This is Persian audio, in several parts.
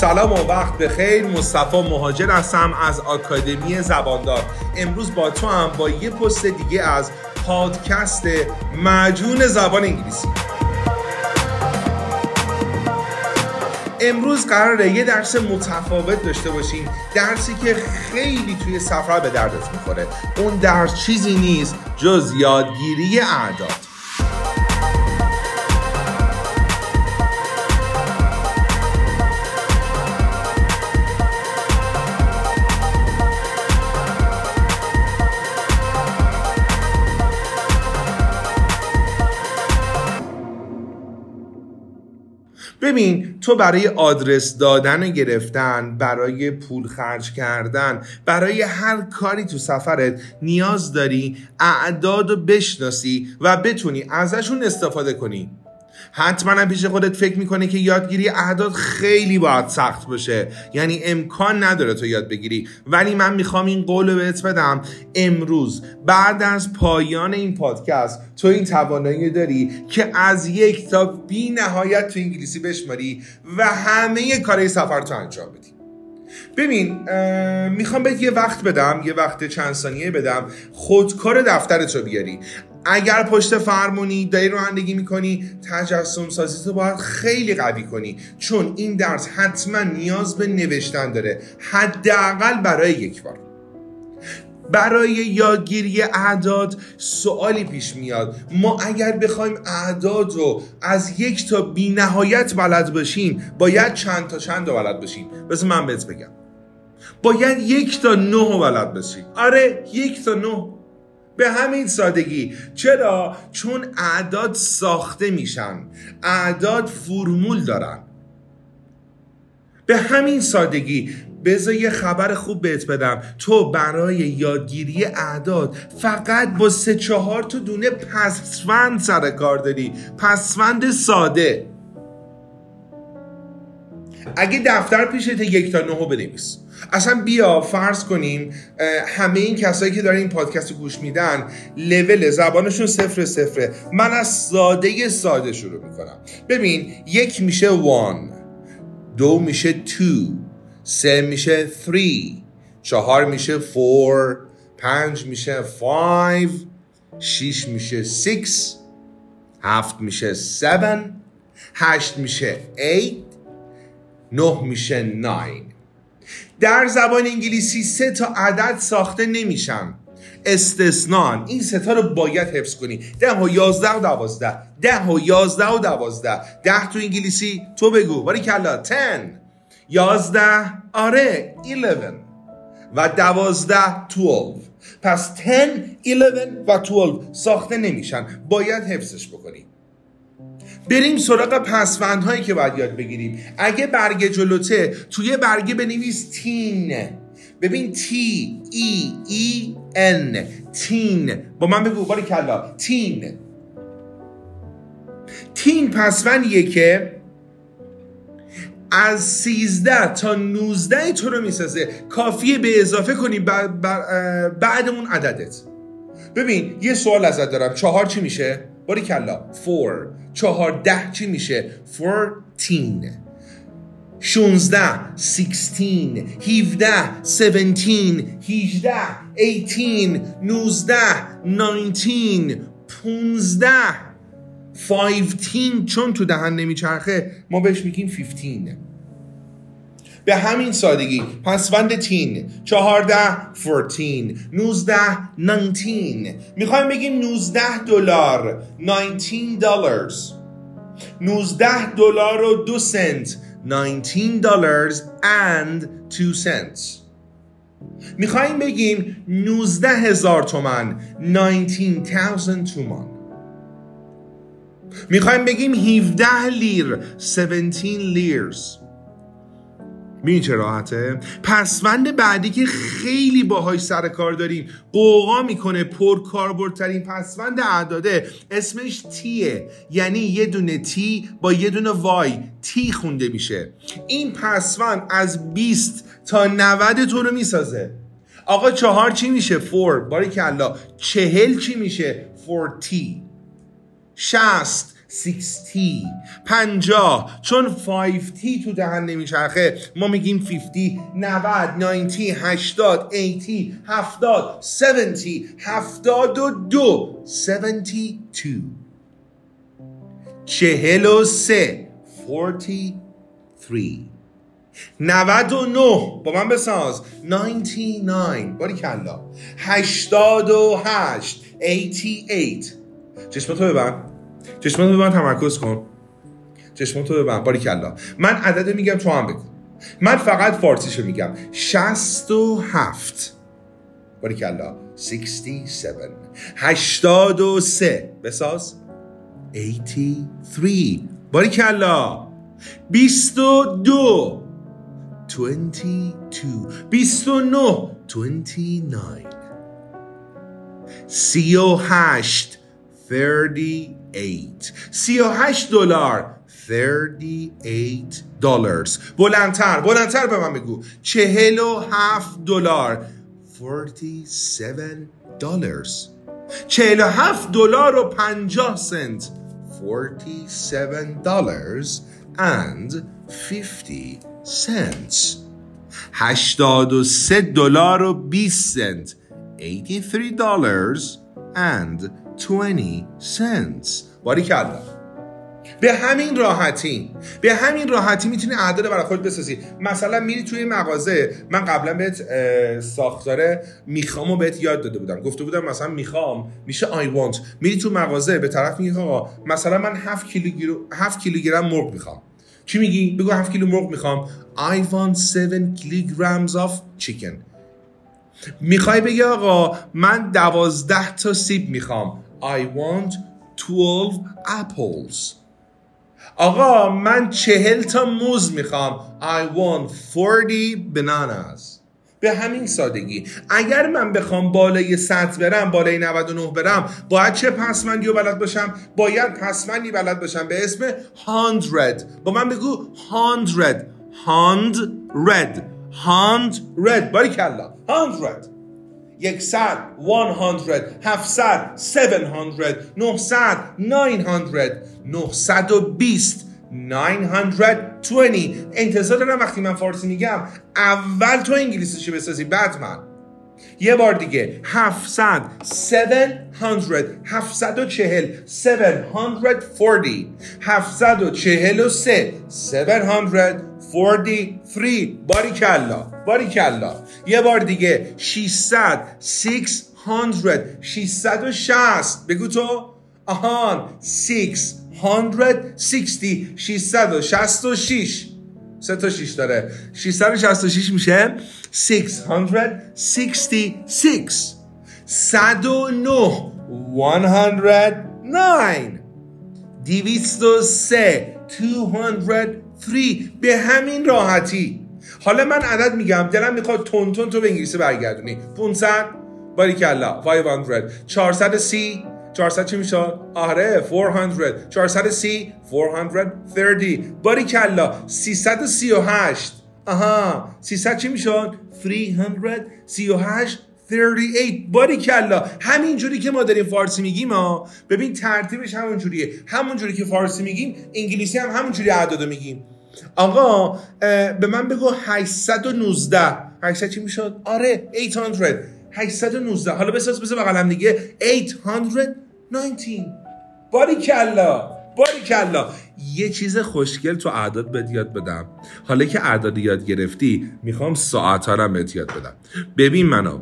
سلام و وقت بخیر. مصطفی مهاجر هستم از آکادمی زباندار. امروز با تو هم با یه پست دیگه از پادکست مجون زبان انگلیسی. امروز قراره یه درس متفاوت داشته باشیم. درسی که خیلی توی سفر به دردت می‌خوره. اون درس چیزی نیست جز یادگیری اعداد. ببین تو برای آدرس دادن و گرفتن برای پول خرج کردن برای هر کاری تو سفرت نیاز داری اعداد رو بشناسی و بتونی ازشون استفاده کنی. حتما پیش خودت فکر می‌کنه که یادگیری اعداد خیلی باید سخت باشه. یعنی امکان نداره تو یاد بگیری. ولی من می‌خوام این قول رو بهت بدم. امروز بعد از پایان این پادکست تو این توانایی داری که از یک تا بی نهایت تو انگلیسی بشماری و همه کارهای سفر تو انجام بدی. ببین می‌خوام بهت یه وقت بدم یه وقت چند ثانیه بدم. خودکار دفترت رو بیاری. اگر پشت فرمونی داری رانندگی می‌کنی تجسم سازی تو باید خیلی قوی کنی. چون این درس حتما نیاز به نوشتن داره. حداقل برای یک بار. برای یادگیری اعداد سوالی پیش میاد. ما اگر بخوایم اعداد رو از یک تا بی نهایت بلد باشیم باید چند تا چند تا بلد باشیم بس من بهت بگم. باید یک تا نه بلد باشیم آره یک تا نه. به همین سادگی. چرا؟ چون اعداد ساخته میشن. اعداد فرمول دارن. به همین سادگی. بذار یه خبر خوب بهت بدم. تو برای یادگیری اعداد فقط با سه چهار تا دونه پسفند سر کار داری. پسفند ساده. اگه دفتر پیشت یک تا نهو بنویس. اصلا بیا فرض کنیم همه این کسایی که دارن این پادکست رو گوش میدن لول زبانشون صفر صفره. من از ساده ساده شروع می‌کنم. ببین یک میشه وان دو میشه تو سه میشه three چهار میشه four پنج میشه five شیش میشه six هفت میشه seven هشت میشه eight نه میشه nine در زبان انگلیسی سه تا عدد ساخته نمیشن استثنان این ستا رو باید حفظ کنی. ده و یازده و دوازده. ده و یازده و دوازده. ده تو انگلیسی تو بگو. باری کلا تن. یازده آره 11 و دوازده 12 پس 10 11 و 12 ساخته نمیشن. باید حفظش بکنی. بریم سراغ پسوند هایی که باید یاد بگیریم. اگه برگه جلوته توی برگه بنویس تین. ببین تی ای ای ان تین. با من بگو باری کلا. تین. تین پسوندیه که از 13 تا 19 تو رو می‌سازه. کافیه به اضافه کنی بعد اون عددت. ببین یه سوال ازت دارم. چهار چی میشه؟ باری کلا 4 چهارده. چی میشه؟ 14 16 16 17 17 18 18 19 19 15 15 چون تو دهن نمیچرخه ما بهش میگیم 15 به همین سادگی. پسوند تین. چهارده فورتین. نوزده نانتین می‌خوایم بگیم نوزده دلار نانتین دلارز. نوزده دلار و دو سنت 19 dollars and 2 cents می‌خوایم بگیم 19 هزار تومن 19,000 تومان. می‌خوایم بگیم 17 لیر 17 لیرز. می‌دونی چه راحته؟ پسوند بعدی که خیلی باهاش سر کار داریم. قوقا می‌کنه پر کاربردترین پسوند اعداده. اسمش تیه یعنی یه دونه تی با یه دونه وای تی خونده میشه. این پسوند از 20 تا 90 تو رو می‌سازه. آقا چهار چی میشه؟ فور باری الله چهل چی میشه؟ فور تی شست 60 50 چون 5T تو دهن نمیچرخه. ما میگیم 50 90 90 80 80 70 70 72 72 چهل و سه. 43 99 با من بساز. 99 باری کلا. 88 88 چشمتو ببن چشمتو ببن تمرکز کن. چشمتو ببن باری کلا. من عدد میگم تو هم بگو. من فقط فارسیشو میگم. 67 باری کلا. 67 83 بساز. 83 باری کلا. 22 22 29 29 سی و هشت. 38 سی و هشت دلار 38 دلارز بلندتر بلندتر به من بگو چهل و هفت دلار 47 دلارز چهل و هفت دلار و پنجاه سنت 47 dollars and 50 cents. 83 دلار و 20 سنت 83 dollars and 20 cents. باری کلا به همین راحتی به همین راحتی می‌تونی اعداد برای خود بسازی. مثلا میری توی مغازه من قبلا بهت ساختار میخوامو بهت یاد داده بودم. گفته بودم مثلا می‌خوام میشه I want. میری تو مغازه به طرف میگی آقا مثلا من 7 کیلوگرم 7 کیلوگرم مرغ می‌خوام. چی میگی؟ بگو 7 کیلو مرغ می‌خوام. I want 7 kilograms of chicken. می‌خوای بگی آقا من دوازده تا سیب می‌خوام. I want 12 apples. آقا من چهل تا موز می‌خوام. I want 40 bananas. به همین سادگی. اگر من بخوام بالای 100 برم بالای 99 برم باید چه پسمندی رو بلد باشم؟ باید پسمندی بلد باشم به اسم 100 با من بگو 100 100 100 باری کلا 100 یکصد 100 هفتصد 700 900 900 920 920 انتظار دارم وقتی من فارسی میگم اول تو انگلیسیشو بسازی بعد من. یه بار دیگه. 700 700 740 740 743 743 باری کلا باری کلا یه بار دیگه. 600 600 660 بگو تو. آهان. 660 666 سه تا 6 داره. 666 میشه 666 109 109 203 203 به همین راحتی. حالا من عدد میگم دلم می‌خواد تون تون تو به انگلیسی برگردونی. 500 باری کلا 500 430 400 چی میشه؟ آره 400 430 430 باری کلا 338 آها 300 چی میشه؟ 338 38 باری کلا همینجوری که ما داریم فارسی میگیم ها ببین ترتیبش همونجوریه. همونجوری که فارسی میگیم انگلیسی هم همونجوری اعدادو میگیم. آقا به من بگو 819 800 چی می‌شد؟ آره 800 819 حالا بساز بساز بغلم دیگه. 819 باری کلا باریکلا یه چیز خوشگل تو اعداد بهت یاد بدم. حالا که اعداد یاد گرفتی می‌خوام ساعت ها رو بهت یاد بدم. ببین منو.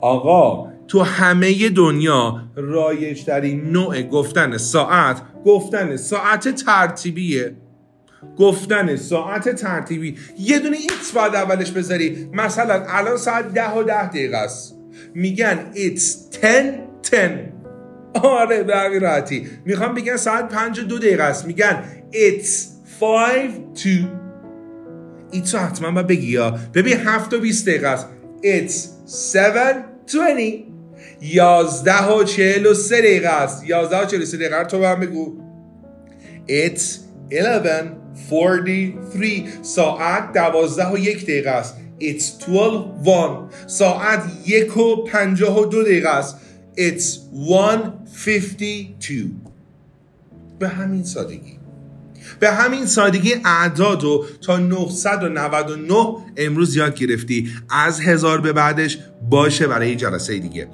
آقا تو همه دنیا رایج ترین نوع گفتن ساعت گفتن ساعت ترتیبیه. گفتن ساعت ترتیبی. یه دونه it's باید اولش بذاری. مثلا الان ساعت ده و ده دقیقه است. میگن it's 10 10 آره به همین راحتی. می‌خوام بگن ساعت پنج و دو دقیقه است. میگن it's 5 2 ایتسو حتما باید بگی یا. ببین هفت و بیست دقیقه است. It's 7 20 یازده و چهل و سه دقیقه است. یازده و چهل و سه دقیقه تو هم بگو. It's 11 43 ساعت دوازده و یک دقیقه است. It's 12 one ساعت یک و پنجاه و دو دقیقه است. It's 152 به همین سادگی. به همین سادگی اعداد و تا 999 امروز یاد گرفتی. از هزار به بعدش باشه برای جلسه دیگه.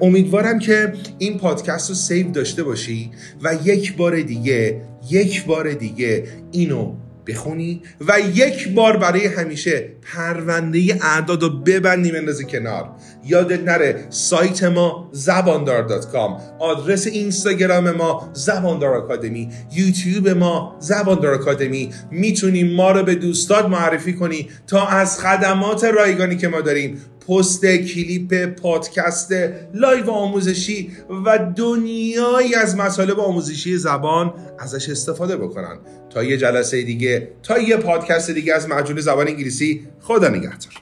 امیدوارم که این پادکست رو سیو داشته باشی و یک بار دیگه یک بار دیگه اینو بخونی و یک بار برای همیشه پرونده اعداد رو ببندی بندازی کنار. یادت نره سایت ما زباندار آدرس اینستاگرام ما زباندار اکادمی یوتیوب ما زباندار اکادمی می‌تونی ما رو به دوستات معرفی کنی تا از خدمات رایگانی که ما داریم پست کلیپ پادکست لایو آموزشی و دنیایی از مطالب آموزشی زبان ازش استفاده بکنن. تا یه جلسه دیگه تا یه پادکست دیگه از مجموعه زبان انگلیسی خدا نگهدار.